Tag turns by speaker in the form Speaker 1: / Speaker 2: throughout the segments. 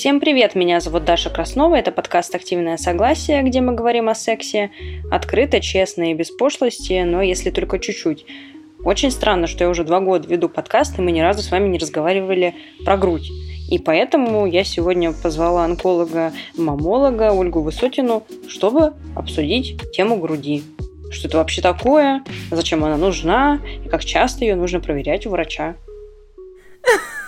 Speaker 1: Всем привет, меня зовут Даша Краснова, это подкаст «Активное согласие», где мы говорим о сексе открыто, честно и без пошлости, но если только чуть-чуть. Очень странно, что я уже два года веду подкаст, и мы ни разу с вами не разговаривали про грудь. И поэтому я сегодня позвала онколога-мамолога Ольгу Высотину, чтобы обсудить тему груди. Что это вообще такое, зачем она нужна, и как часто ее нужно проверять у врача.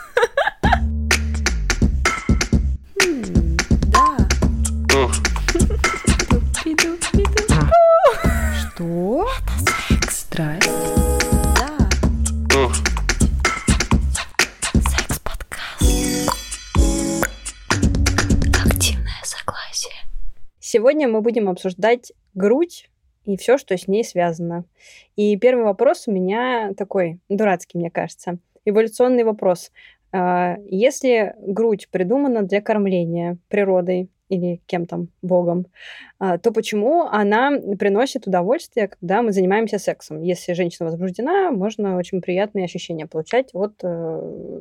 Speaker 1: Сегодня мы будем обсуждать грудь и все, что с ней связано. И первый вопрос у меня такой, дурацкий, мне кажется. Эволюционный вопрос. А, если грудь придумана для кормления природой, или кем там, богом, а, то почему она приносит удовольствие, когда мы занимаемся сексом? Если женщина возбуждена, можно очень приятные ощущения получать от, э,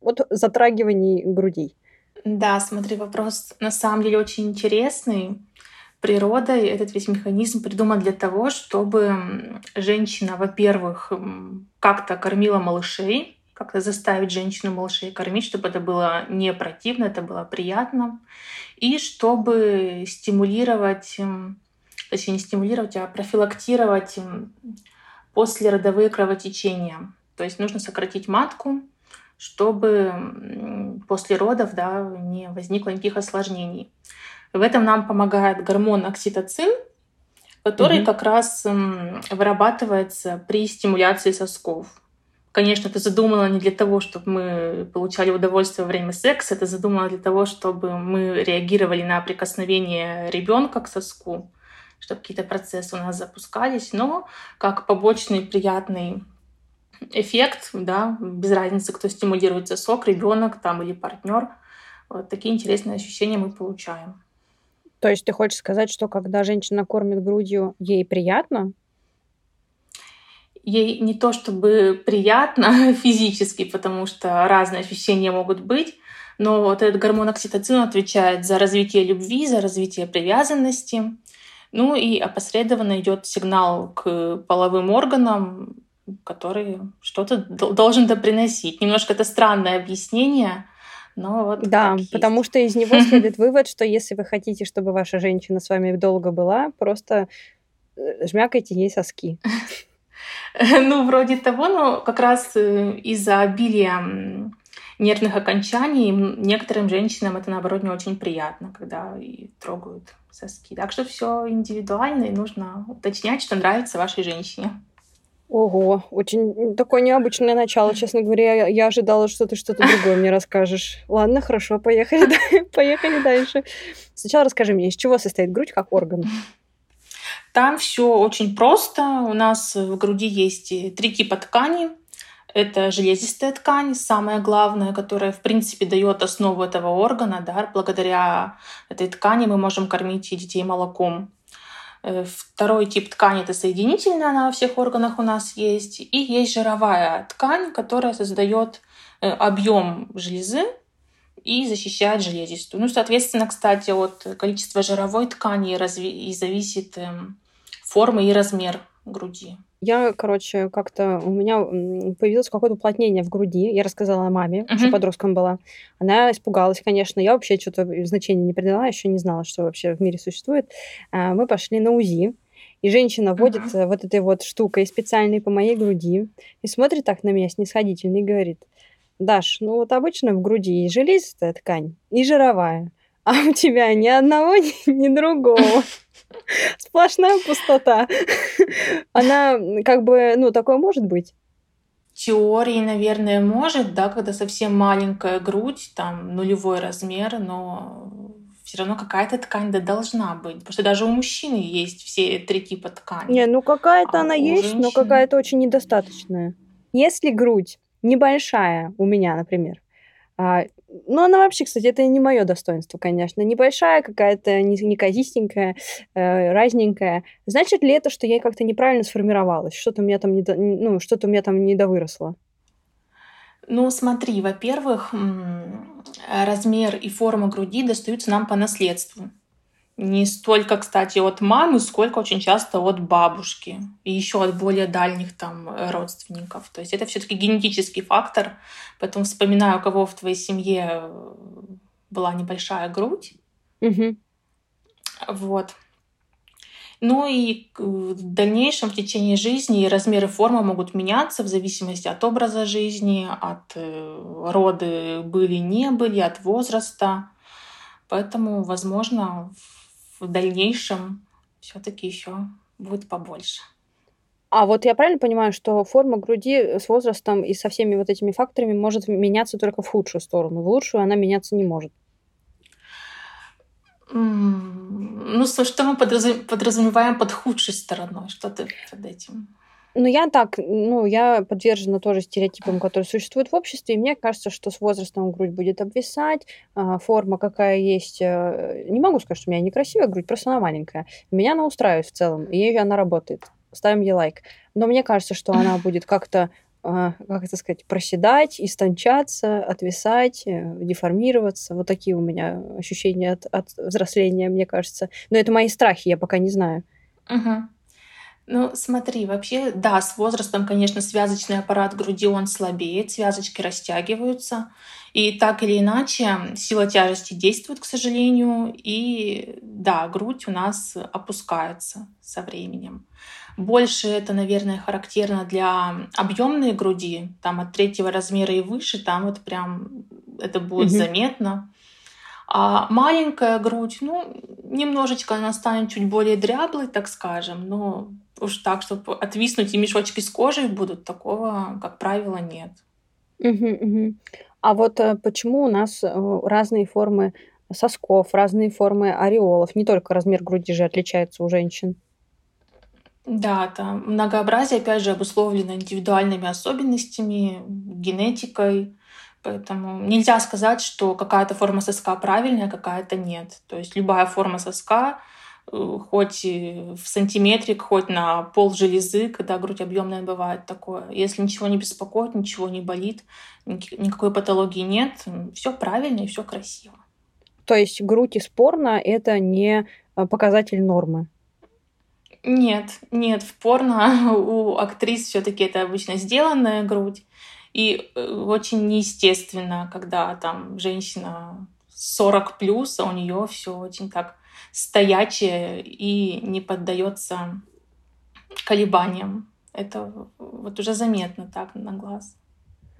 Speaker 1: от затрагиваний грудей.
Speaker 2: Да, смотри, вопрос на самом деле очень интересный. Природой этот весь механизм придуман для того, чтобы женщина, во-первых, как-то кормила малышей, как-то заставить женщину малышей кормить, чтобы это было не противно, это было приятно и чтобы стимулировать, точнее не стимулировать, а профилактировать послеродовые кровотечения. То есть нужно сократить матку, чтобы после родов да, не возникло никаких осложнений. В этом нам помогает гормон окситоцин, который mm-hmm. как раз вырабатывается при стимуляции сосков. Конечно, это задумано не для того, чтобы мы получали удовольствие во время секса, это задумано для того, чтобы мы реагировали на прикосновение ребенка к соску, чтобы какие-то процессы у нас запускались, но как побочный приятный эффект, да, без разницы, кто стимулирует сосок, ребенок там или партнер, вот такие интересные ощущения мы получаем.
Speaker 1: То есть ты хочешь сказать, что когда женщина кормит грудью, ей приятно?
Speaker 2: ей не то чтобы приятно физически, потому что разные ощущения могут быть, но вот этот гормон окситоцин отвечает за развитие любви, за развитие привязанности. Ну и опосредованно идет сигнал к половым органам, который что-то должен доприносить. Немножко это странное объяснение, но вот
Speaker 1: да, потому что из него следует вывод, что если вы хотите, чтобы ваша женщина с вами долго была, просто э, жмякайте ей соски.
Speaker 2: Ну, вроде того, но как раз э, из-за обилия нервных окончаний некоторым женщинам это, наоборот, не очень приятно, когда и трогают соски. Так что все индивидуально, и нужно уточнять, что нравится вашей женщине.
Speaker 1: Ого, очень такое необычное начало, честно говоря. Я ожидала, что ты что-то другое мне расскажешь. Ладно, хорошо, поехали, поехали дальше. Сначала расскажи мне, из чего состоит грудь как орган?
Speaker 2: Там все очень просто. У нас в груди есть три типа ткани. Это железистая ткань, самая главная, которая, в принципе, дает основу этого органа. Да? Благодаря этой ткани мы можем кормить и детей молоком. Э, второй тип ткани – это соединительная, она во всех органах у нас есть. И есть жировая ткань, которая создает э, объем железы и защищает железистую. Ну, соответственно, кстати, от количества жировой ткани и зависит эм, форма и размер груди.
Speaker 1: Я, короче, как-то у меня появилось какое-то уплотнение в груди. Я рассказала маме, uh-huh. еще подростком была. Она испугалась, конечно. Я вообще что-то значения не придала, еще не знала, что вообще в мире существует. А, мы пошли на УЗИ. И женщина вводит uh-huh. вот этой вот штукой специальной по моей груди и смотрит так на меня снисходительно и говорит, Даш, ну вот обычно в груди и железистая ткань, и жировая, а у тебя ни одного, ни, ни другого. Сплошная пустота. Она как бы, ну, такое может быть?
Speaker 2: теории, наверное, может, да, когда совсем маленькая грудь, там нулевой размер, но все равно какая-то ткань да должна быть. Потому что даже у мужчины есть все три типа ткани.
Speaker 1: Не, ну какая-то а она есть, женщины... но какая-то очень недостаточная. Если грудь небольшая у меня, например, а, ну, она вообще, кстати, это не мое достоинство, конечно. Небольшая какая-то, неказистенькая, э, разненькая. Значит ли это, что я как-то неправильно сформировалась? Что-то у меня там, не ну, что-то у меня там недовыросло?
Speaker 2: Ну, смотри, во-первых, размер и форма груди достаются нам по наследству. Не столько, кстати, от мамы, сколько очень часто от бабушки и еще от более дальних там родственников. То есть это все-таки генетический фактор. Поэтому вспоминаю, у кого в твоей семье была небольшая грудь. Угу. Вот. Ну и в дальнейшем, в течение жизни, размеры формы могут меняться в зависимости от образа жизни, от э, роды были, не были, от возраста. Поэтому, возможно, в дальнейшем все-таки еще будет побольше.
Speaker 1: А вот я правильно понимаю, что форма груди с возрастом и со всеми вот этими факторами может меняться только в худшую сторону, в лучшую она меняться не может?
Speaker 2: Ну, что мы подразумеваем под худшей стороной? Что ты под этим?
Speaker 1: Ну, я так, ну, я подвержена тоже стереотипам, которые существуют в обществе, и мне кажется, что с возрастом грудь будет обвисать, а, форма какая есть. Э, не могу сказать, что у меня некрасивая грудь, просто она маленькая. Меня она устраивает в целом, и она работает. Ставим ей лайк. Но мне кажется, что она будет как-то а, как это сказать, проседать, истончаться, отвисать, э, деформироваться. Вот такие у меня ощущения от, от взросления, мне кажется. Но это мои страхи, я пока не знаю.
Speaker 2: Угу. Ну, смотри, вообще, да, с возрастом, конечно, связочный аппарат груди, он слабеет, связочки растягиваются. И так или иначе, сила тяжести действует, к сожалению, и да, грудь у нас опускается со временем. Больше это, наверное, характерно для объемной груди, там от третьего размера и выше, там вот прям это будет mm-hmm. заметно. А маленькая грудь, ну, немножечко она станет чуть более дряблой, так скажем, но уж так, чтобы отвиснуть и мешочки с кожей будут, такого, как правило, нет.
Speaker 1: Угу, угу. А вот э, почему у нас э, разные формы сосков, разные формы ореолов, не только размер груди же отличается у женщин?
Speaker 2: Да, там многообразие, опять же, обусловлено индивидуальными особенностями, генетикой. Поэтому нельзя сказать, что какая-то форма соска правильная, какая-то нет. То есть любая форма соска, э, хоть в сантиметрик, хоть на пол железы, когда грудь объемная бывает такое. Если ничего не беспокоит, ничего не болит, никакой патологии нет, все правильно и все красиво.
Speaker 1: То есть грудь и спорно это не э, показатель нормы?
Speaker 2: Нет, нет, в порно у актрис все-таки это обычно сделанная грудь. И э, очень неестественно, когда там женщина 40 плюс, а у нее все очень так стоячее и не поддается колебаниям. Это вот уже заметно так на глаз.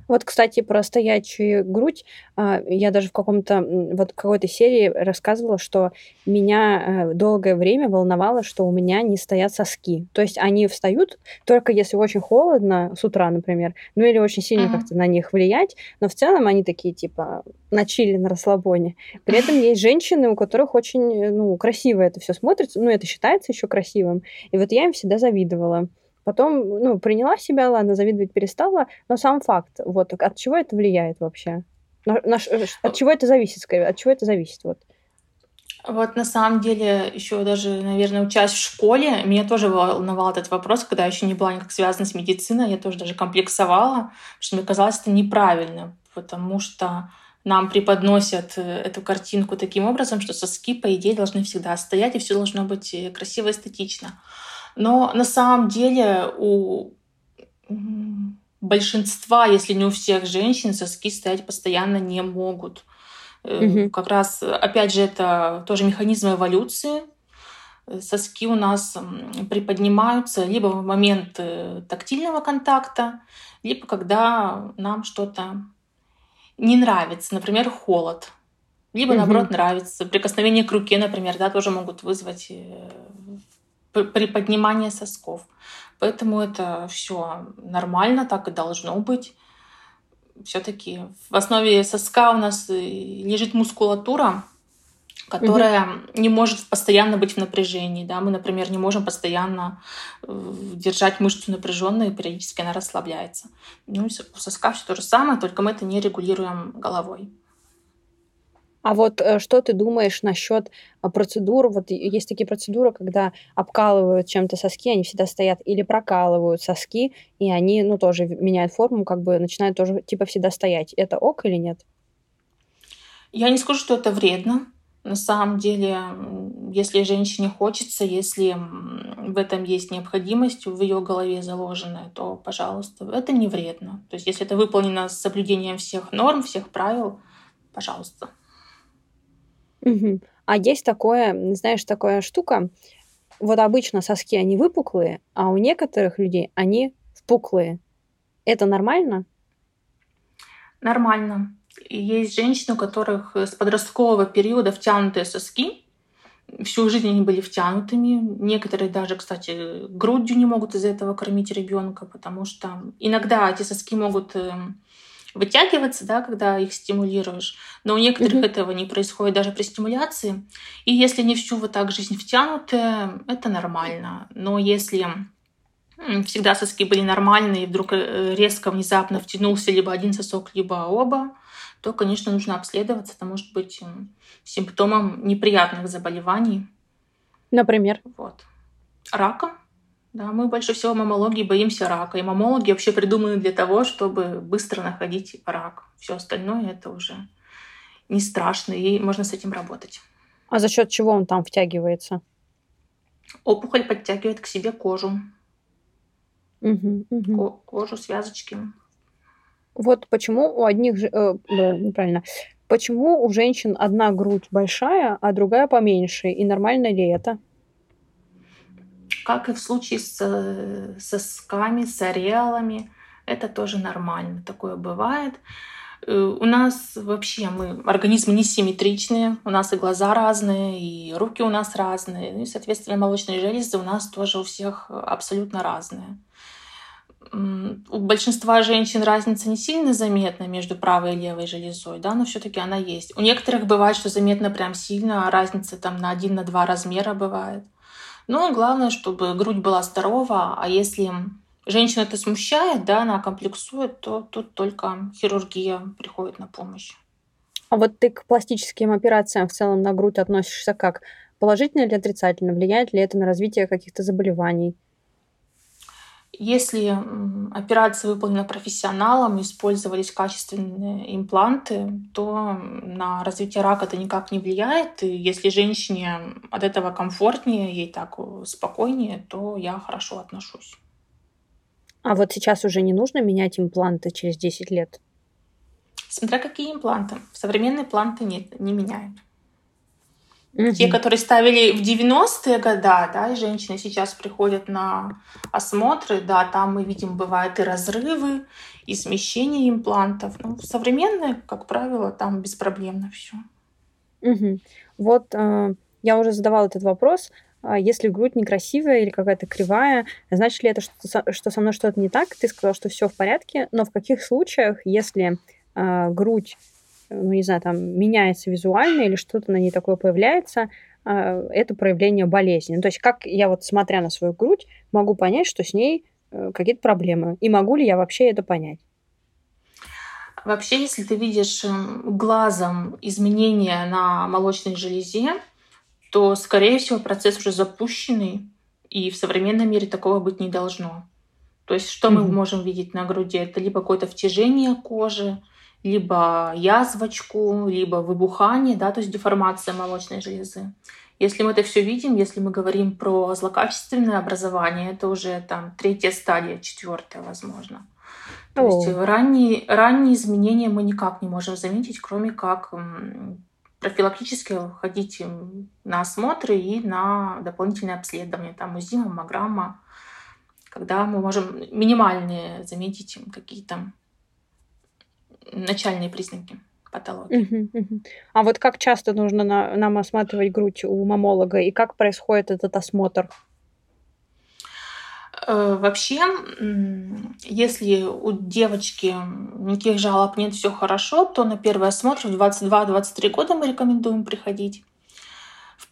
Speaker 1: Вот, кстати, про стоячую грудь. А, я даже в каком-то вот какой-то серии рассказывала, что меня э, долгое время волновало, что у меня не стоят соски. То есть они встают только если очень холодно с утра, например, ну или очень сильно uh-huh. как-то на них влиять. Но в целом они такие типа на чили, на расслабоне. При этом есть женщины, у которых очень ну красиво это все смотрится, ну это считается еще красивым. И вот я им всегда завидовала. Потом, ну, приняла себя, ладно, завидовать перестала, но сам факт, вот, от чего это влияет вообще? На, на, от чего это зависит, скорее, от чего это зависит, вот?
Speaker 2: Вот на самом деле, еще даже, наверное, учась в школе, меня тоже волновал этот вопрос, когда я еще не была никак связана с медициной, я тоже даже комплексовала, потому что мне казалось это неправильно, потому что нам преподносят э, эту картинку таким образом, что соски, по идее, должны всегда стоять, и все должно быть э, красиво, эстетично. Но на самом деле у большинства, если не у всех женщин, соски стоять постоянно не могут. Угу. Как раз, опять же, это тоже механизм эволюции. Соски у нас приподнимаются либо в момент э, тактильного контакта, либо когда нам что-то не нравится, например, холод. Либо, угу. наоборот, нравится. Прикосновение к руке, например, да, тоже могут вызвать приподнимание сосков. Поэтому это все нормально, так и должно быть. Все-таки в основе соска у нас лежит мускулатура, которая угу. не может постоянно быть в напряжении. Да? Мы, например, не можем постоянно э, держать мышцу напряженной, и периодически она расслабляется. Ну, у соска все то же самое, только мы это не регулируем головой.
Speaker 1: А вот э, что ты думаешь насчет а, процедур? Вот есть такие процедуры, когда обкалывают чем-то соски, они всегда стоят, или прокалывают соски, и они, ну, тоже меняют форму, как бы начинают тоже типа всегда стоять. Это ок или нет?
Speaker 2: Я не скажу, что это вредно. На самом деле, если женщине хочется, если в этом есть необходимость в ее голове заложенная, то, пожалуйста, это не вредно. То есть, если это выполнено с соблюдением всех норм, всех правил, пожалуйста.
Speaker 1: Угу. А есть такое, знаешь, такая штука. Вот обычно соски, они выпуклые, а у некоторых людей они впуклые. Это нормально?
Speaker 2: Нормально. Есть женщины, у которых с подросткового периода втянутые соски. Всю жизнь они были втянутыми. Некоторые даже, кстати, грудью не могут из-за этого кормить ребенка, потому что иногда эти соски могут эм, вытягиваться, да, когда их стимулируешь. Но у некоторых mm-hmm. этого не происходит даже при стимуляции. И если не всю вот так жизнь втянутая, это нормально. Но если всегда соски были нормальные, и вдруг э, резко, внезапно втянулся либо один сосок, либо оба, то, конечно, нужно обследоваться. Это может быть симптомом неприятных заболеваний.
Speaker 1: Например?
Speaker 2: Вот. Рака. Да, мы больше всего мамологии боимся рака. И мамологи вообще придуманы для того, чтобы быстро находить рак. Все остальное это уже не страшно, и можно с этим работать.
Speaker 1: А за счет чего он там втягивается?
Speaker 2: Опухоль подтягивает к себе кожу.
Speaker 1: Угу, угу.
Speaker 2: Кожу, связочки.
Speaker 1: Вот почему у одних... Э, да, неправильно. Почему у женщин одна грудь большая, а другая поменьше? И нормально ли это?
Speaker 2: Как и в случае с э, сосками, с ареалами, это тоже нормально. Такое бывает. Э, у нас вообще мы организмы не симметричные, у нас и глаза разные, и руки у нас разные, ну и, соответственно, молочные железы у нас тоже у всех абсолютно разные у большинства женщин разница не сильно заметна между правой и левой железой, да, но все-таки она есть. У некоторых бывает, что заметно прям сильно, а разница там на один, на два размера бывает. Но главное, чтобы грудь была здорова, а если женщина это смущает, да, она комплексует, то тут только хирургия приходит на помощь.
Speaker 1: А вот ты к пластическим операциям в целом на грудь относишься как? Положительно или отрицательно? Влияет ли это на развитие каких-то заболеваний?
Speaker 2: Если операция выполнена профессионалом, использовались качественные импланты, то на развитие рака это никак не влияет. И если женщине от этого комфортнее, ей так спокойнее, то я хорошо отношусь.
Speaker 1: А вот сейчас уже не нужно менять импланты через 10 лет?
Speaker 2: Смотря какие импланты. Современные импланты нет, не меняют. Угу. Те, которые ставили в 90-е годы, да, и женщины сейчас приходят на осмотры, да, там мы видим, бывают и разрывы, и смещение имплантов. Ну, современные, как правило, там беспроблемно все.
Speaker 1: Угу. Вот э, я уже задавала этот вопрос. А если грудь некрасивая или какая-то кривая, значит ли это, что, что со мной что-то не так? Ты сказала, что все в порядке, но в каких случаях, если э, грудь ну, не знаю, там, меняется визуально или что-то на ней такое появляется, а, это проявление болезни. Ну, то есть как я вот, смотря на свою грудь, могу понять, что с ней э, какие-то проблемы, и могу ли я вообще это понять?
Speaker 2: Вообще, если ты видишь эм, глазом изменения на молочной железе, то, скорее всего, процесс уже запущенный, и в современном мире такого быть не должно. То есть, что mm-hmm. мы можем видеть на груди? Это либо какое-то втяжение кожи, либо язвочку, либо выбухание, да, то есть деформация молочной железы. Если мы это все видим, если мы говорим про злокачественное образование, это уже там третья стадия, четвертая, возможно. То О. есть ранние, ранние изменения мы никак не можем заметить, кроме как профилактически ходить на осмотры и на дополнительное обследование, там УЗИ, маммограмма, когда мы можем минимальные заметить какие-то начальные признаки патологии.
Speaker 1: А вот как часто нужно на, нам осматривать грудь у мамолога и как происходит этот осмотр?
Speaker 2: Э, вообще, если у девочки никаких жалоб нет, все хорошо, то на первый осмотр в 22-23 года мы рекомендуем приходить.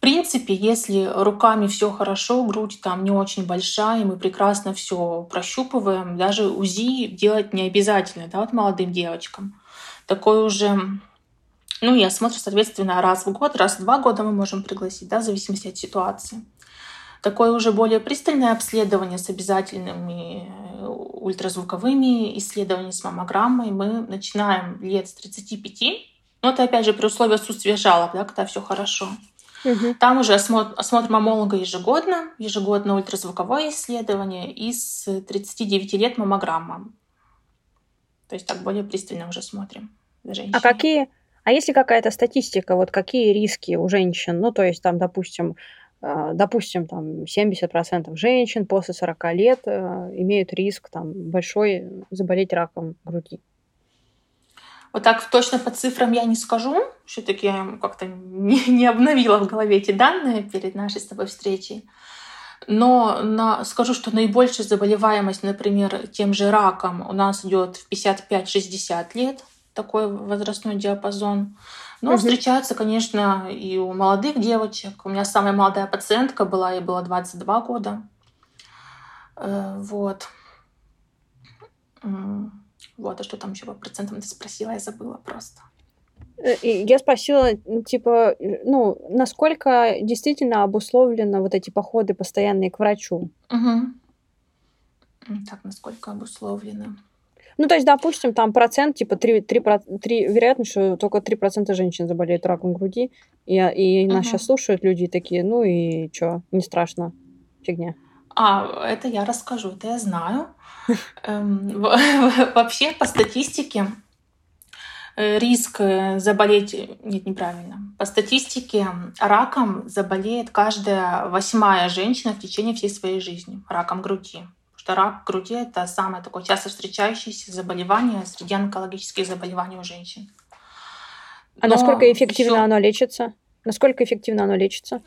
Speaker 2: Принципе, если руками все хорошо, грудь там не очень большая, мы прекрасно все прощупываем, даже УЗИ делать не обязательно, да, вот молодым девочкам. Такой уже ну и осмотр, соответственно, раз в год, раз в два года мы можем пригласить, да, в зависимости от ситуации. Такое уже более пристальное обследование с обязательными э, ультразвуковыми исследованиями с маммограммой мы начинаем лет с 35 Но это опять же при условии отсутствия жалоб, да, когда все хорошо. Угу. Там уже осмотр, осмотр мамолога ежегодно, ежегодно ультразвуковое исследование и с 39 лет маммограмма. То есть так более пристально уже смотрим.
Speaker 1: А какие, а есть ли какая-то статистика, вот какие риски у женщин? Ну, то есть там, допустим, э, допустим, там 70% женщин после 40 лет э, имеют риск там большой заболеть раком груди.
Speaker 2: Вот так точно по цифрам я не скажу. Все-таки как-то не, не обновила в голове эти данные перед нашей с тобой встречей. Но на, скажу, что наибольшая заболеваемость, например, тем же раком у нас идет в 55-60 лет, такой возрастной диапазон. Но угу. встречаются, конечно, и у молодых девочек. У меня самая молодая пациентка была, ей было 22 года. Э, вот. Вот, а что там еще по процентам ты спросила, я забыла просто.
Speaker 1: Э, я спросила, типа, ну, насколько действительно обусловлены вот эти походы постоянные к врачу?
Speaker 2: Угу. Так, насколько обусловлены?
Speaker 1: Ну, то есть, допустим, там процент, типа, 3, 3, 3 вероятно, что только 3% женщин заболеют раком груди, и, и нас угу. сейчас слушают люди такие, ну и что, не страшно, фигня.
Speaker 2: А, это я расскажу, это я знаю. Эм, вообще, по статистике, э, риск э, заболеть... Нет, неправильно. По статистике, раком заболеет каждая восьмая женщина в течение всей своей жизни. Раком груди. Потому что рак груди — это самое такое часто встречающееся заболевание среди онкологических заболеваний у женщин.
Speaker 1: А Но насколько эффективно еще... оно лечится? Насколько эффективно оно лечится?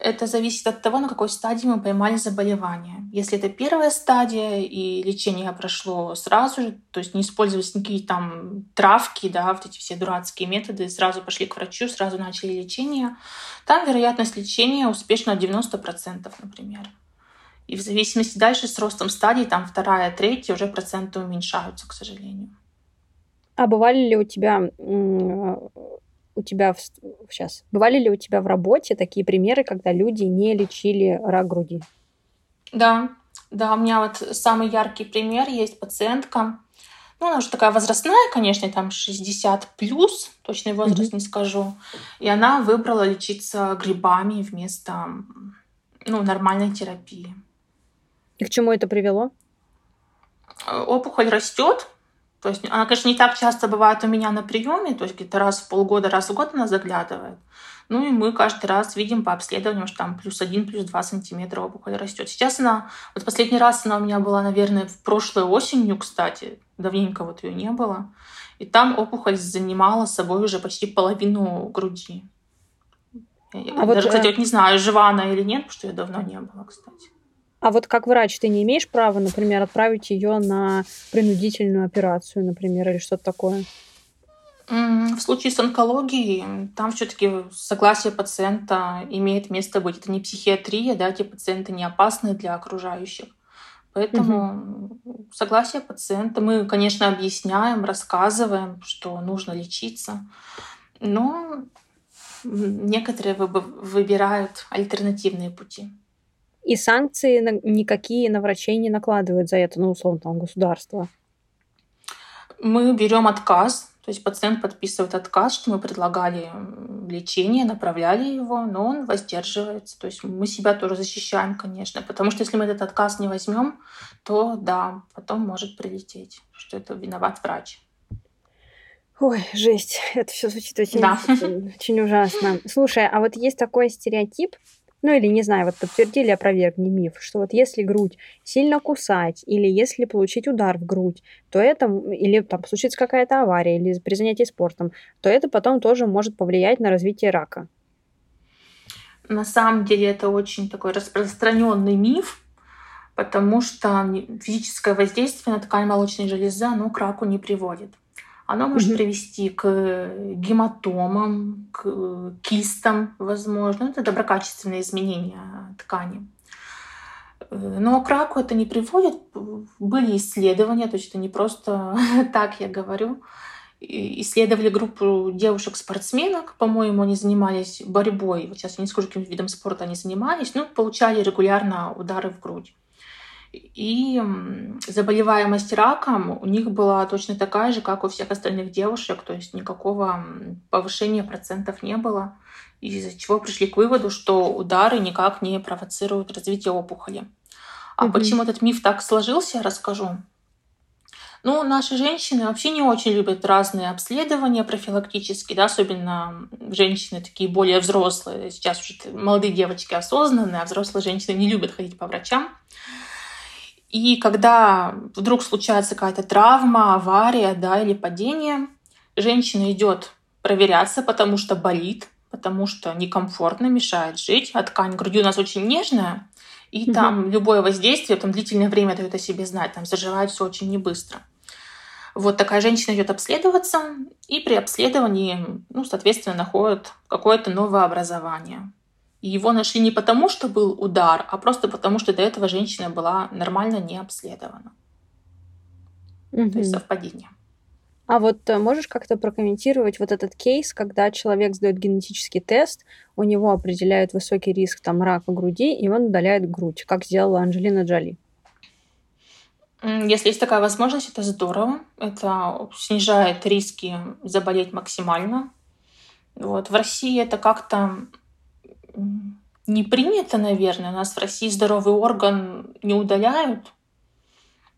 Speaker 2: Это зависит от того, на какой стадии мы поймали заболевание. Если это первая стадия и лечение прошло сразу же, то есть не использовались никакие там травки, да, вот эти все дурацкие методы, сразу пошли к врачу, сразу начали лечение, там вероятность лечения успешна 90%, например. И в зависимости дальше с ростом стадий, там вторая, третья, уже проценты уменьшаются, к сожалению.
Speaker 1: А бывали ли у тебя у тебя в, сейчас бывали ли у тебя в работе такие примеры, когда люди не лечили рак груди?
Speaker 2: Да, да, у меня вот самый яркий пример есть пациентка. Ну, она уже такая возрастная, конечно, там 60 плюс, точный возраст mm-hmm. не скажу. И она выбрала лечиться грибами вместо ну, нормальной терапии.
Speaker 1: И к чему это привело?
Speaker 2: Опухоль растет, то есть она, конечно, не так часто бывает у меня на приеме, то есть где-то раз в полгода, раз в год она заглядывает. Ну и мы каждый раз видим по обследованиям, что там плюс один, плюс два сантиметра опухоль растет. Сейчас она, вот последний раз она у меня была, наверное, в прошлой осенью, кстати, давненько вот ее не было. И там опухоль занимала собой уже почти половину груди. Я а даже, вот, кстати, э, вот не знаю, жива она или нет, потому что ее давно не было, кстати.
Speaker 1: А вот как врач ты не имеешь права, например, отправить ее на принудительную операцию, например, или что-то такое?
Speaker 2: В случае с онкологией, там все-таки согласие пациента имеет место быть. Это не психиатрия, да, эти пациенты не опасны для окружающих. Поэтому угу. согласие пациента мы, конечно, объясняем, рассказываем, что нужно лечиться, но некоторые выбирают альтернативные пути.
Speaker 1: И санкции никакие на врачей не накладывают за это, ну, условно, там, государство.
Speaker 2: Мы берем отказ, то есть пациент подписывает отказ, что мы предлагали лечение, направляли его, но он воздерживается. То есть мы себя тоже защищаем, конечно, потому что если мы этот отказ не возьмем, то да, потом может прилететь, что это виноват врач.
Speaker 1: Ой, жесть, это все звучит очень, да. очень ужасно. Слушай, а вот есть такой стереотип, ну или, не знаю, вот подтвердили, опровергни миф, что вот если грудь сильно кусать или если получить удар в грудь, то это, или там случится какая-то авария, или при занятии спортом, то это потом тоже может повлиять на развитие рака.
Speaker 2: На самом деле это очень такой распространенный миф, потому что физическое воздействие на ткань молочной железы оно к раку не приводит. Оно может mm-hmm. привести к гематомам, к кистам, возможно. Это доброкачественные изменения ткани. Но к раку это не приводит. Были исследования, то есть это не просто так я говорю. Исследовали группу девушек-спортсменок, по-моему, они занимались борьбой. Вот сейчас я не скажу, каким видом спорта они занимались, но получали регулярно удары в грудь. И заболеваемость раком у них была точно такая же, как у всех остальных девушек, то есть никакого повышения процентов не было, из-за чего пришли к выводу, что удары никак не провоцируют развитие опухоли. А угу. почему этот миф так сложился, расскажу. Ну, наши женщины вообще не очень любят разные обследования профилактические, да, особенно женщины такие более взрослые. Сейчас уже молодые девочки осознанные, а взрослые женщины не любят ходить по врачам. И когда вдруг случается какая-то травма, авария, да, или падение, женщина идет проверяться, потому что болит, потому что некомфортно, мешает жить, а ткань груди у нас очень нежная, и угу. там любое воздействие, там длительное время дает о себе знать, там заживает все очень небыстро. Вот такая женщина идет обследоваться, и при обследовании, ну, соответственно, находят какое-то новое образование. Его нашли не потому, что был удар, а просто потому, что до этого женщина была нормально не обследована. Угу. То есть совпадение.
Speaker 1: А вот э, можешь как-то прокомментировать вот этот кейс, когда человек сдает генетический тест, у него определяют высокий риск там рака груди, и он удаляет грудь, как сделала Анджелина Джоли?
Speaker 2: Если есть такая возможность, это здорово. Это снижает риски заболеть максимально. Вот. В России это как-то не принято, наверное. У нас в России здоровый орган не удаляют,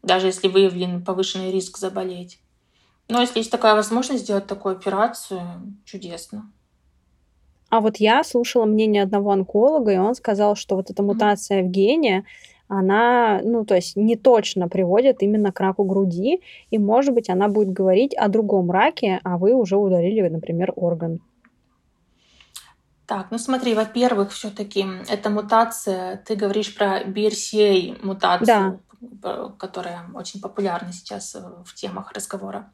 Speaker 2: даже если выявлен повышенный риск заболеть. Но если есть такая возможность сделать такую операцию, чудесно.
Speaker 1: А вот я слушала мнение одного онколога, и он сказал, что вот эта мутация в гене, она, ну, то есть не точно приводит именно к раку груди, и, может быть, она будет говорить о другом раке, а вы уже удалили, например, орган.
Speaker 2: Так, ну смотри, во-первых, все-таки эта мутация, ты говоришь про BRCA мутацию, да. которая очень популярна сейчас э, в темах разговора.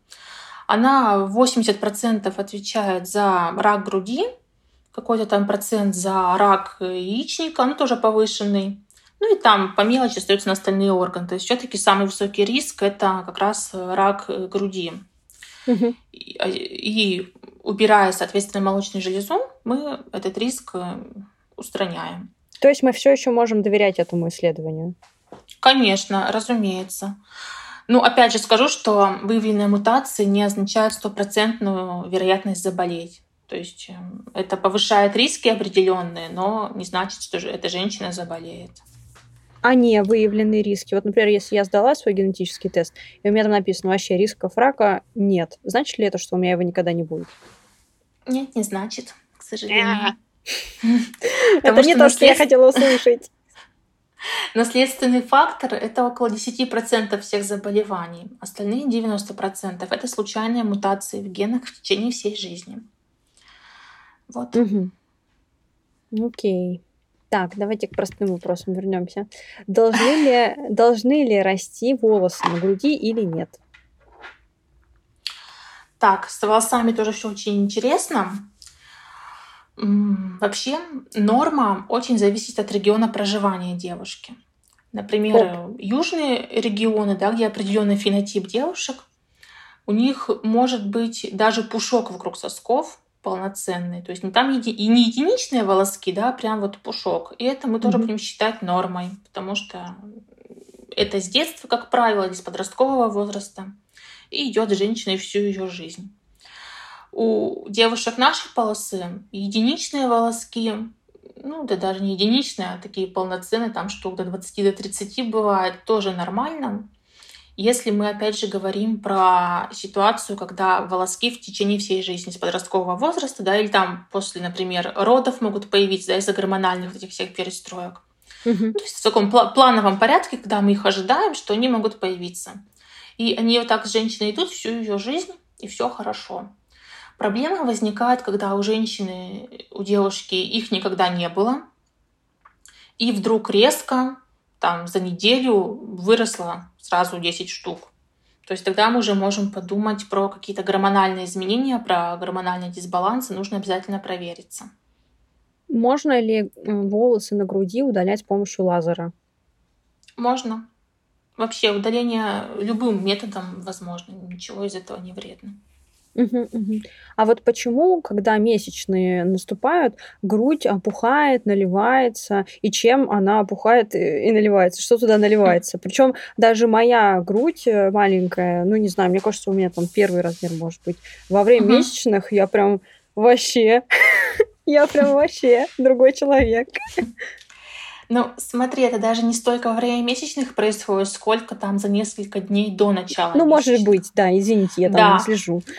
Speaker 2: Она 80% отвечает за рак груди, какой-то там процент за рак яичника, ну тоже повышенный. Ну и там по мелочи остаются на остальные органы. То есть все-таки самый высокий риск это как раз рак э, груди. Угу. И, и убирая, соответственно, молочную железу, мы этот риск э, устраняем.
Speaker 1: То есть мы все еще можем доверять этому исследованию?
Speaker 2: Конечно, разумеется. Ну, опять же скажу, что выявленная мутация не означает стопроцентную вероятность заболеть. То есть эм, это повышает риски определенные, но не значит, что эта женщина заболеет
Speaker 1: а не выявленные риски. Вот, например, если я сдала свой генетический тест, и у меня там написано вообще рисков рака нет, значит ли это, что у меня его никогда не будет?
Speaker 2: Нет, не значит, сожалению.
Speaker 1: Это не то, что я хотела услышать.
Speaker 2: Наследственный фактор – это около 10% всех заболеваний. Остальные 90% – это случайные мутации в генах в течение всей жизни. Вот.
Speaker 1: Окей. Так, давайте к простым вопросам вернемся. Должны ли, должны ли расти волосы на груди или нет?
Speaker 2: Так, с волосами тоже все очень интересно. Вообще норма очень зависит от региона проживания девушки. Например, Оп. южные регионы, да, где определенный фенотип девушек, у них может быть даже пушок вокруг сосков, полноценный. То есть не там еди... и не единичные волоски, да, а прям вот пушок. И это мы тоже mm-hmm. будем считать нормой, потому что это с детства, как правило, или с подросткового возраста. И идет женщина всю ее жизнь. У девушек нашей полосы единичные волоски, ну, да даже не единичные, а такие полноценные, там штук до 20 до 30 бывает, тоже нормально. Если мы, опять же, говорим про ситуацию, когда волоски в течение всей жизни с подросткового возраста, да, или там после, например, родов могут появиться, да, из-за гормональных этих всех перестроек. Угу. То есть в таком пл- плановом порядке, когда мы их ожидаем, что они могут появиться. И они вот так с женщиной идут всю ее жизнь, и все хорошо. Проблема возникает, когда у женщины, у девушки их никогда не было, и вдруг резко там за неделю выросло сразу 10 штук. То есть тогда мы уже можем подумать про какие-то гормональные изменения, про гормональный дисбаланс, и нужно обязательно провериться.
Speaker 1: Можно ли волосы на груди удалять с помощью лазера?
Speaker 2: Можно. Вообще удаление любым методом возможно, ничего из этого не вредно.
Speaker 1: Мгм, мгм. А вот почему, когда месячные наступают, грудь опухает, наливается, и чем она опухает и и наливается? Что туда наливается? Причем даже моя грудь э, маленькая, ну, не знаю, мне кажется, у меня там первый размер может быть. Во время
Speaker 2: Мгм.
Speaker 1: месячных я прям вообще, я прям вообще другой человек.
Speaker 2: Ну, смотри, это даже не столько во время месячных происходит, сколько там за несколько дней до начала
Speaker 1: Ну, может
Speaker 2: месячных.
Speaker 1: быть, да, извините, я там не
Speaker 2: Да.
Speaker 1: слежу.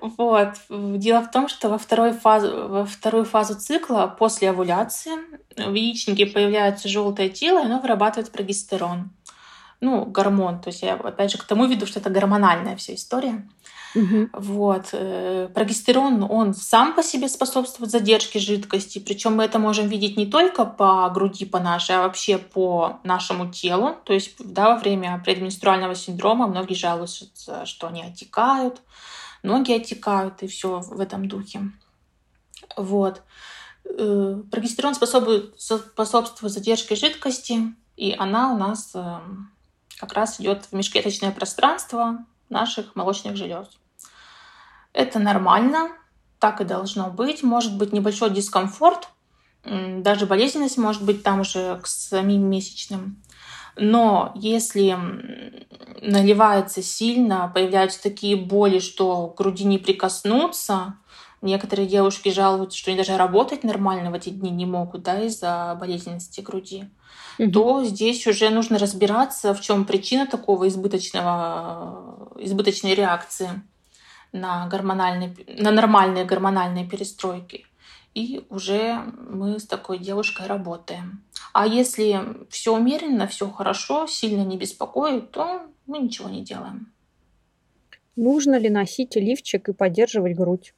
Speaker 2: Вот. Дело в том, что во, второй фазу, во вторую фазу цикла после овуляции в яичнике появляется желтое тело, и оно вырабатывает прогестерон. Ну, гормон. То есть я опять же к тому веду, что это гормональная вся история.
Speaker 1: Мгм.
Speaker 2: Вот. э, Прогестерон, он сам по себе способствует задержке жидкости, причем мы это можем видеть не только по груди, по нашей, а вообще по нашему телу. То есть да, во время предменструального синдрома многие жалуются, что они отекают, ноги отекают и все в этом духе. Вот. Э, Прогестерон способствует, задержке жидкости, и она у нас э, как раз идет в межклеточное пространство наших молочных желез. Это нормально, так и должно быть. Может быть небольшой дискомфорт, даже болезненность может быть там уже к самим месячным. Но если наливается сильно, появляются такие боли, что к груди не прикоснуться, некоторые девушки жалуются, что они даже работать нормально в эти дни не могут, да, из-за болезненности груди
Speaker 1: Мгм.
Speaker 2: то здесь уже нужно разбираться, в чем причина такого избыточного, избыточной реакции на, гормональные, на нормальные гормональные перестройки. И уже мы с такой девушкой работаем. А если все умеренно, все хорошо, сильно не беспокоит, то мы ничего не делаем.
Speaker 1: Нужно ли носить лифчик и поддерживать грудь?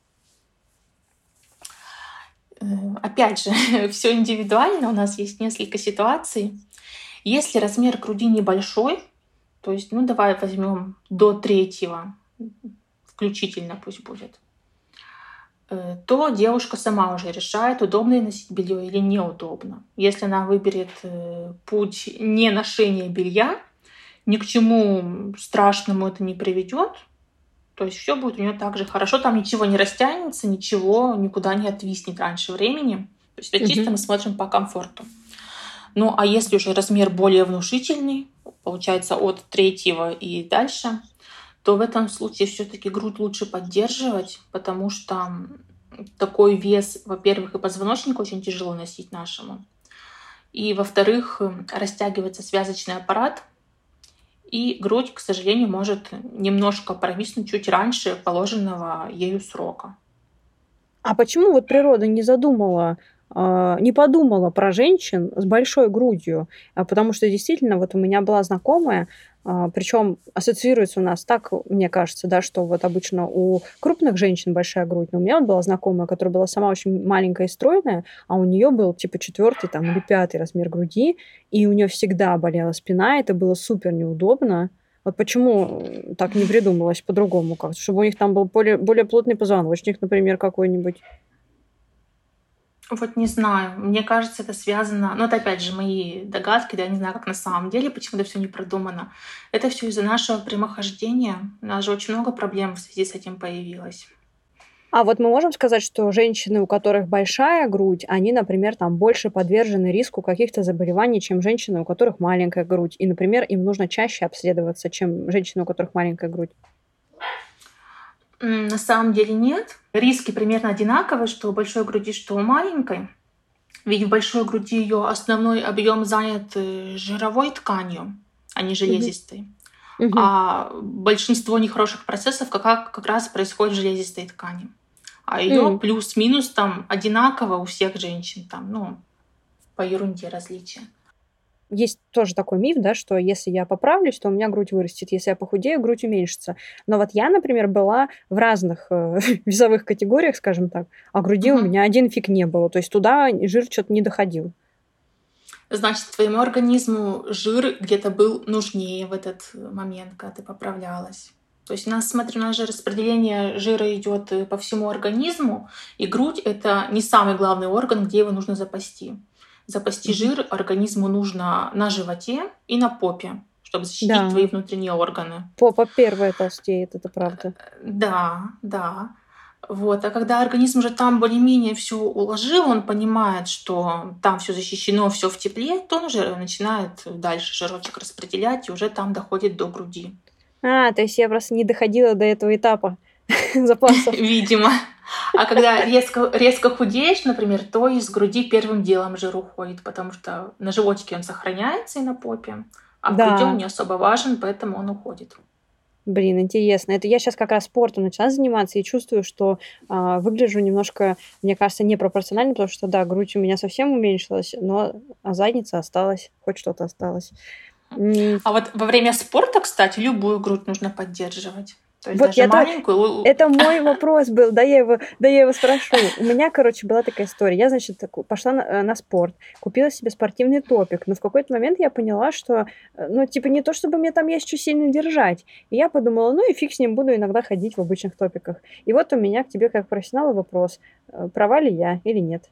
Speaker 2: Опять же, все индивидуально, у нас есть несколько ситуаций. Если размер груди небольшой, то есть, ну давай возьмем до третьего, включительно пусть будет, э, то девушка сама уже решает, удобно ей носить белье или неудобно. Если она выберет э, путь не ношения белья, ни к чему страшному это не приведет. То есть все будет у нее так же хорошо, там ничего не растянется, ничего никуда не отвиснет раньше времени. То есть это чисто
Speaker 1: Мгм.
Speaker 2: мы смотрим по комфорту. Ну а если уже размер более внушительный, получается от третьего и дальше, то в этом случае все-таки грудь лучше поддерживать, потому что такой вес, во-первых, и позвоночник очень тяжело носить нашему. И, во-вторых, растягивается связочный аппарат, и грудь, к сожалению, может немножко провиснуть чуть раньше положенного ею срока.
Speaker 1: А почему вот природа не задумала, а, не подумала про женщин с большой грудью? А, Потому что действительно, вот у меня была знакомая, причем ассоциируется у нас так, мне кажется, да, что вот обычно у крупных женщин большая грудь, но у меня вот была знакомая, которая была сама очень маленькая и стройная, а у нее был типа четвертый там или пятый размер груди, и у нее всегда болела спина, это было супер неудобно. Вот почему так не придумалось по-другому как чтобы у них там был более, более плотный позвоночник, например, какой-нибудь.
Speaker 2: Вот не знаю, мне кажется, это связано, ну это опять же мои догадки, да, не знаю, как на самом деле, почему это все не продумано. Это все из-за нашего прямохождения. У нас же очень много проблем в связи с этим появилось.
Speaker 1: А вот мы можем сказать, что женщины, у которых большая грудь, они, например, там больше подвержены риску каких-то заболеваний, чем женщины, у которых маленькая грудь. И, например, им нужно чаще обследоваться, чем женщины, у которых маленькая грудь.
Speaker 2: На самом деле нет. Риски примерно одинаковые, что у большой груди, что у маленькой. Ведь в большой груди ее основной объем занят э, жировой тканью, а не железистой.
Speaker 1: Мгм.
Speaker 2: А большинство нехороших процессов как, как раз происходит в железистой ткани. А ее
Speaker 1: М.
Speaker 2: плюс-минус там одинаково у всех женщин, там, ну, по ерунде различия.
Speaker 1: Есть тоже такой миф, да, что если я поправлюсь, то у меня грудь вырастет, если я похудею, грудь уменьшится. Но вот я, например, была в разных э, весовых категориях, скажем так, а груди у
Speaker 2: Мгм.
Speaker 1: меня один фиг не было. То есть туда жир что-то не доходил.
Speaker 2: Значит, твоему организму жир где-то был нужнее в этот момент, когда ты поправлялась. То есть у нас, смотри, у нас же распределение жира идет э, по всему организму, и грудь это не самый главный орган, где его нужно запасти. Запасти жир организму нужно на животе и на попе, чтобы защитить да. твои внутренние органы.
Speaker 1: Попа первая толстеет, это правда.
Speaker 2: Да, да. Вот. А когда организм уже там более-менее все уложил, он понимает, что там все защищено, все в тепле, то он уже начинает дальше жирочек распределять и уже там доходит до груди.
Speaker 1: А, то есть я просто не доходила до этого этапа запасов.
Speaker 2: Видимо. А когда резко, резко худеешь, например, то из груди первым делом жир уходит, потому что на животике он сохраняется и на попе, а в да. груди он не особо важен, поэтому он уходит.
Speaker 1: Блин, интересно. Это я сейчас как раз спортом начала заниматься и чувствую, что а, выгляжу немножко, мне кажется, непропорционально, потому что, да, грудь у меня совсем уменьшилась, но а задница осталась, хоть что-то осталось.
Speaker 2: А вот во время спорта, кстати, любую грудь нужно поддерживать. То есть вот даже я маленькую...
Speaker 1: Это мой вопрос был, да я, его, да я его спрошу. У меня, короче, была такая история. Я, значит, пошла на, э, на спорт, купила себе спортивный топик, но в какой-то момент я поняла, что, э, ну, типа, не то, чтобы мне там есть что сильно держать. И я подумала, ну и фиг с ним, буду иногда ходить в обычных топиках. И вот у меня к тебе, как профессионалу, вопрос, э, права ли я или нет?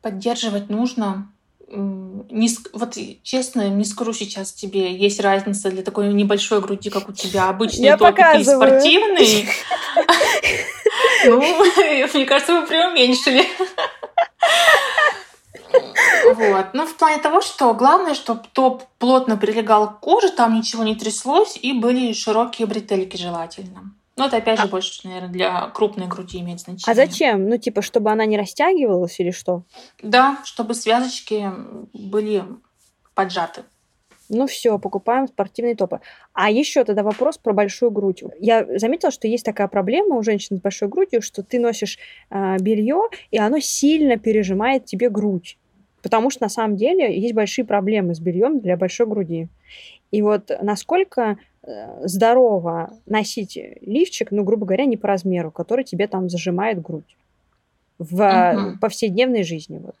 Speaker 2: Поддерживать нужно, не, вот честно, не скажу сейчас тебе, есть разница для такой небольшой груди, как у тебя, обычный Я топик показываю. и спортивный. Ну, мне кажется, вы преуменьшили. Вот. Ну, в плане того, что главное, чтобы топ плотно прилегал к коже, там ничего не тряслось, и были широкие бретельки желательно. Ну, это опять же а... больше, наверное, для крупной груди имеет а значение.
Speaker 1: А зачем? Ну, типа, чтобы она не растягивалась или что?
Speaker 2: Да, чтобы связочки были поджаты.
Speaker 1: Ну все, покупаем спортивные топы. А еще тогда вопрос про большую грудь. Я заметила, что есть такая проблема у женщин с большой грудью, что ты носишь э, белье, и оно сильно пережимает тебе грудь. Потому что на самом деле есть большие проблемы с бельем для большой груди. И вот насколько здорово носить лифчик, ну, грубо говоря, не по размеру, который тебе там зажимает грудь в угу. повседневной жизни. Вот.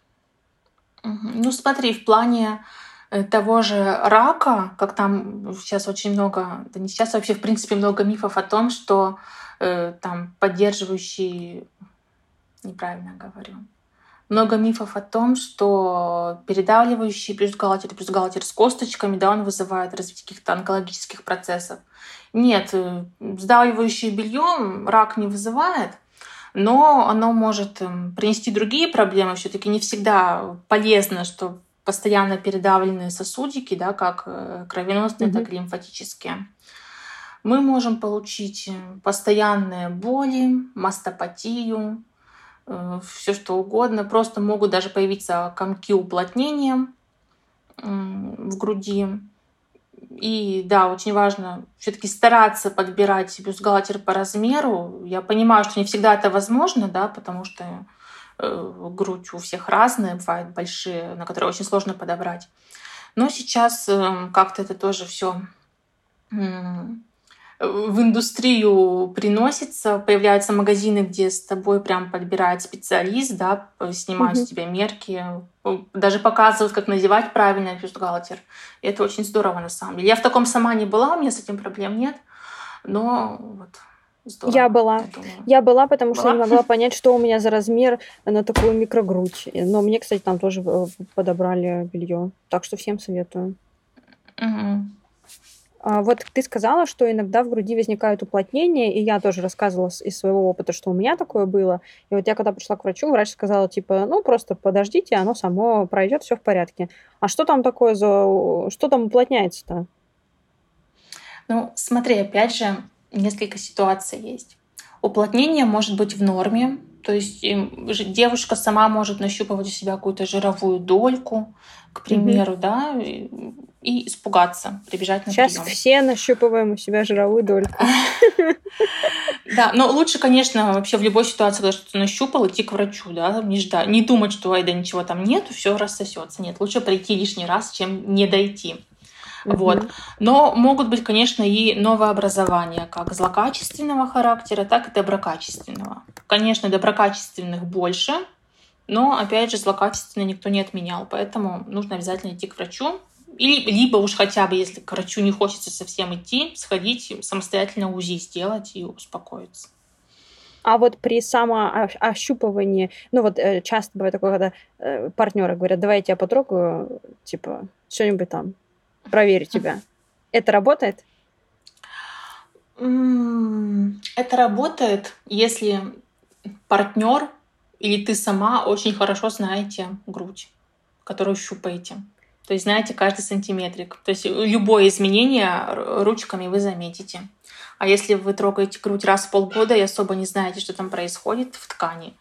Speaker 2: Угу. Ну, смотри, в плане э, того же рака, как там сейчас очень много, да не сейчас, а вообще, в принципе, много мифов о том, что э, там поддерживающий, неправильно говорю, много мифов о том, что передавливающий бюстгальтер, бюстгальтер с косточками, да, он вызывает развитие каких-то онкологических процессов. Нет, э, сдавливающее белье рак не вызывает, но оно может эм, принести другие проблемы. Все-таки не всегда полезно, что постоянно передавленные сосудики, да, как э, кровеносные, mm-hmm. так и лимфатические. Мы можем получить э, постоянные боли, мастопатию, все что угодно. Просто могут даже появиться комки уплотнения в груди. И да, очень важно все-таки стараться подбирать бюстгальтер по размеру. Я понимаю, что не всегда это возможно, да, потому что э, грудь у всех разная, бывают большие, на которые очень сложно подобрать. Но сейчас э, как-то это тоже все в индустрию приносится, появляются магазины, где с тобой прям подбирает специалист, да, снимают mm-hmm. с тебя мерки, даже показывают, как надевать правильно бюстгальтер. И это очень здорово на самом деле. Я в таком сама не была, у меня с этим проблем нет, но вот Здорово,
Speaker 1: я была. Я, я была, потому была? что не могла понять, что у меня за размер на такую микрогрудь. Но мне, кстати, там тоже э, подобрали белье. Так что всем советую.
Speaker 2: Угу.
Speaker 1: А, вот ты сказала, что иногда в груди возникают уплотнения, и я тоже рассказывала из своего опыта, что у меня такое было. И вот я когда пришла к врачу, врач сказала, типа, ну, просто подождите, оно само пройдет, все в порядке. А что там такое за... Что там уплотняется-то?
Speaker 2: Ну, смотри, опять же, несколько ситуаций есть. Уплотнение может быть в норме, то есть девушка сама может нащупывать у себя какую-то жировую дольку, к примеру, mm-hmm. да, и, испугаться, прибежать на
Speaker 1: Сейчас прием. все нащупываем у себя жировую дольку.
Speaker 2: Да, но лучше, конечно, вообще в любой ситуации, когда что-то нащупал, идти к врачу, да, не ждать, не думать, что ай, да ничего там нет, все рассосется. Нет, лучше прийти лишний раз, чем не дойти. Вот. Но могут быть, конечно, и новообразования, как злокачественного характера, так и доброкачественного. Конечно, доброкачественных больше, но, опять же, злокачественные никто не отменял, поэтому нужно обязательно идти к врачу. Или, либо уж хотя бы, если к врачу не хочется совсем идти, сходить самостоятельно УЗИ сделать и успокоиться.
Speaker 1: А вот при самоощупывании, ну вот э, часто бывает такое, когда э, партнеры говорят, давай я тебя потрогаю, типа, что-нибудь там проверю тебя. Это работает?
Speaker 2: Это работает, если партнер или ты сама очень хорошо знаете грудь, которую щупаете. То есть знаете каждый сантиметрик. То есть любое изменение ручками вы заметите. А если вы трогаете грудь раз в полгода и особо не знаете, что там происходит в ткани,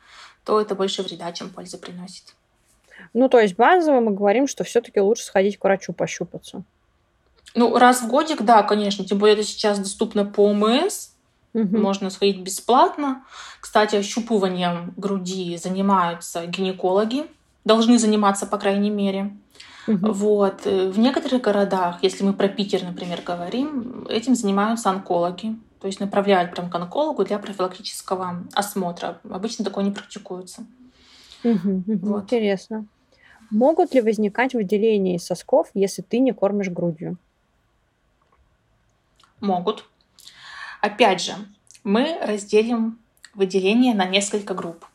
Speaker 2: то это больше вреда, чем пользы приносит.
Speaker 1: Ну, то есть базово мы говорим, что все-таки лучше сходить к врачу пощупаться.
Speaker 2: Ну, раз в годик, да, конечно. Тем более это сейчас доступно по ОМС. Угу. Можно сходить бесплатно. Кстати, ощупыванием груди занимаются гинекологи. Должны заниматься, по крайней мере. Угу. Вот. В некоторых городах, если мы про Питер, например, говорим, этим занимаются онкологи. То есть направляют прям к онкологу для профилактического осмотра. Обычно такое не практикуется.
Speaker 1: Угу, угу. Вот. Интересно. Могут ли возникать выделения из сосков, если ты не кормишь грудью?
Speaker 2: Могут. Опять же, мы разделим выделение на несколько групп.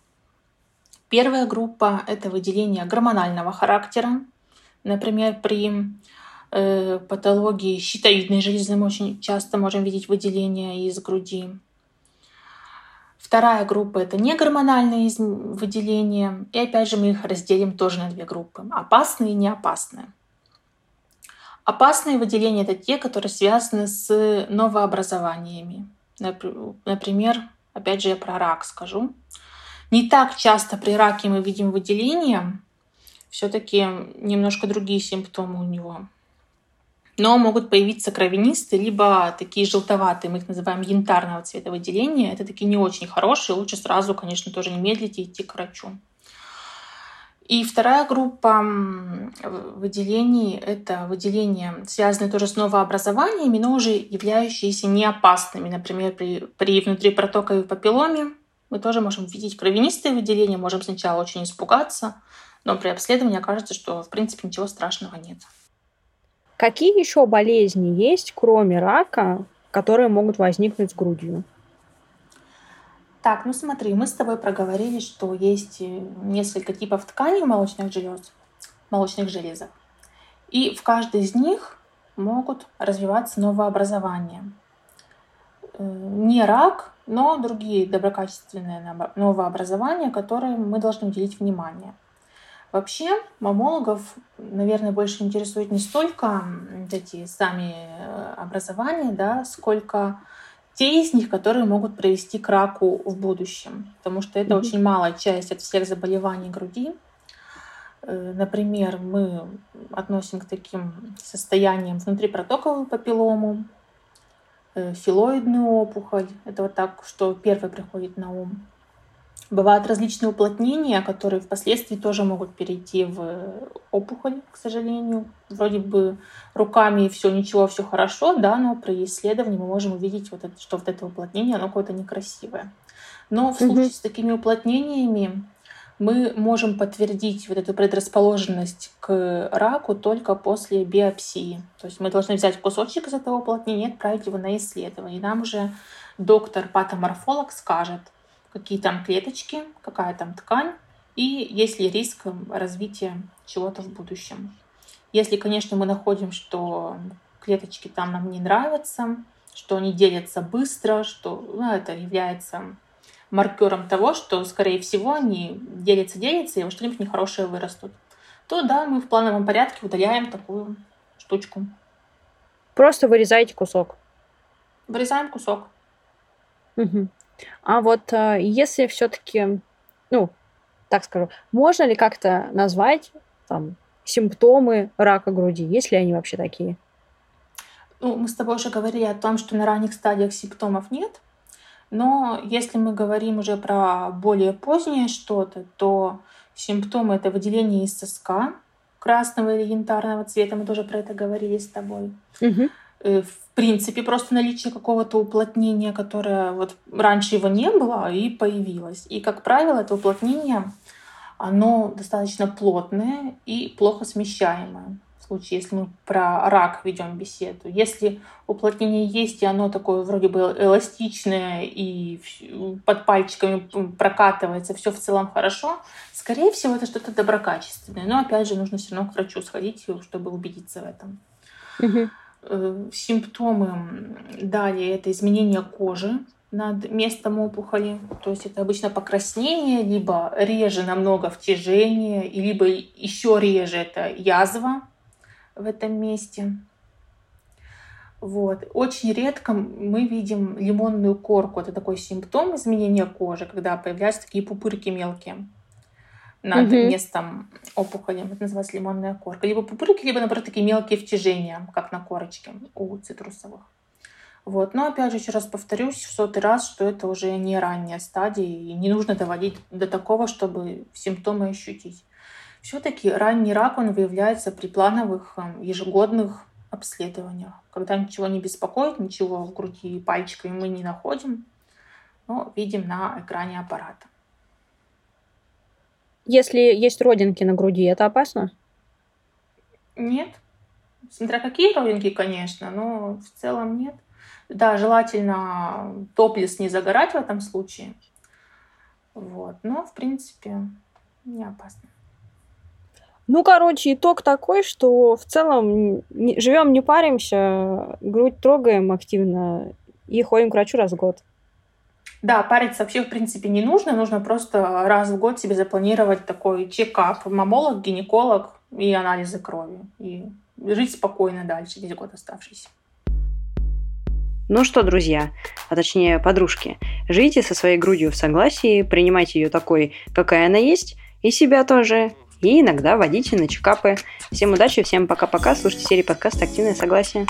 Speaker 2: Первая группа – это выделение гормонального характера. Например, при э, патологии щитовидной железы мы очень часто можем видеть выделение из груди. Вторая группа – это негормональные выделения. И опять же мы их разделим тоже на две группы – опасные и неопасные. Опасные выделения – это те, которые связаны с новообразованиями. Например, опять же я про рак скажу. Не так часто при раке мы видим выделения, все-таки немножко другие симптомы у него. Но могут появиться кровянистые, либо такие желтоватые, мы их называем янтарного цвета выделения. Это такие не очень хорошие, лучше сразу, конечно, тоже не медлить и идти к врачу. И вторая группа выделений — это выделения, связанные тоже с новообразованиями, но уже являющиеся неопасными. Например, при, при внутрипротоковой папилломе мы тоже можем видеть кровянистые выделения, можем сначала очень испугаться, но при обследовании окажется, что, в принципе, ничего страшного нет.
Speaker 1: Какие еще болезни есть, кроме рака, которые могут возникнуть с грудью?
Speaker 2: Так, ну смотри, мы с тобой проговорили, что есть э, несколько типов тканей молочных желез, молочных железок. И в каждой из них могут развиваться новообразования. Э, не рак, но другие доброкачественные новообразования, которые мы должны уделить внимание. Вообще, мамологов, наверное, больше интересует не столько эти сами э, образования, да, сколько те из них, которые могут привести к раку в будущем, потому что это mm-hmm. очень малая часть от всех заболеваний груди. Э, например, мы относим к таким состояниям внутрипротоковую папиллому, э, филоидную опухоль. Это вот так, что первое приходит на ум. Бывают различные уплотнения, которые впоследствии тоже могут перейти в опухоль, к сожалению. Вроде бы руками все ничего, все хорошо, да, но при исследовании мы можем увидеть, вот это, что вот это уплотнение, оно какое-то некрасивое. Но в случае mm-hmm. с такими уплотнениями мы можем подтвердить вот эту предрасположенность к раку только после биопсии. То есть мы должны взять кусочек из этого уплотнения и отправить его на исследование. И нам уже доктор-патоморфолог скажет, какие там клеточки, какая там ткань и есть ли риск развития чего-то в будущем. Если, конечно, мы находим, что клеточки там нам не нравятся, что они делятся быстро, что ну, это является маркером того, что, скорее всего, они делятся-делятся, и во что-нибудь нехорошее вырастут, то да, мы в плановом порядке удаляем такую штучку.
Speaker 1: Просто вырезаете кусок.
Speaker 2: Вырезаем кусок.
Speaker 1: Угу. А вот э, если все-таки, ну, так скажу, можно ли как-то назвать там симптомы рака груди? Есть ли они вообще такие?
Speaker 2: Ну, мы с тобой уже говорили о том, что на ранних стадиях симптомов нет. Но если мы говорим уже про более позднее что-то, то симптомы это выделение из соска красного или янтарного цвета. Мы тоже про это говорили с тобой. Угу. Принципе, просто наличие какого-то уплотнения, которое вот раньше его не было и появилось. И, как правило, это уплотнение, оно достаточно плотное и плохо смещаемое. В случае, если мы про рак ведем беседу. Если уплотнение есть, и оно такое вроде бы эластичное и под пальчиками прокатывается, все в целом хорошо, скорее всего, это что-то доброкачественное. Но, опять же, нужно все равно к врачу сходить, чтобы убедиться в этом. Угу. Симптомы далее это изменение кожи над местом опухоли. То есть это обычно покраснение, либо реже намного втяжение, либо еще реже это язва в этом месте. Вот. Очень редко мы видим лимонную корку. Это такой симптом изменения кожи, когда появляются такие пупырки мелкие над угу. местом опухоли. Это называется лимонная корка. Либо пупырки, либо, наоборот, такие мелкие втяжения, как на корочке у цитрусовых. Вот. Но опять же, еще раз повторюсь в сотый раз, что это уже не ранняя стадия, и не нужно доводить до такого, чтобы симптомы ощутить. Все-таки ранний рак, он выявляется при плановых эм, ежегодных обследованиях, когда ничего не беспокоит, ничего в груди пальчиками мы не находим, но видим на экране аппарата.
Speaker 1: Если есть родинки на груди, это опасно?
Speaker 2: Нет. Смотря какие родинки, конечно, но в целом нет. Да, желательно топлес не загорать в этом случае. Вот. Но, в принципе, не опасно.
Speaker 1: Ну, короче, итог такой, что в целом не, живем, не паримся, грудь трогаем активно и ходим к врачу раз в год.
Speaker 2: Да, париться вообще, в принципе, не нужно. Нужно просто раз в год себе запланировать такой чекап. Мамолог, гинеколог и анализы крови. И жить спокойно дальше, весь год оставшийся.
Speaker 3: Ну что, друзья, а точнее подружки, живите со своей грудью в согласии, принимайте ее такой, какая она есть, и себя тоже, и иногда водите на чекапы. Всем удачи, всем пока-пока, слушайте серии подкаста «Активное согласие».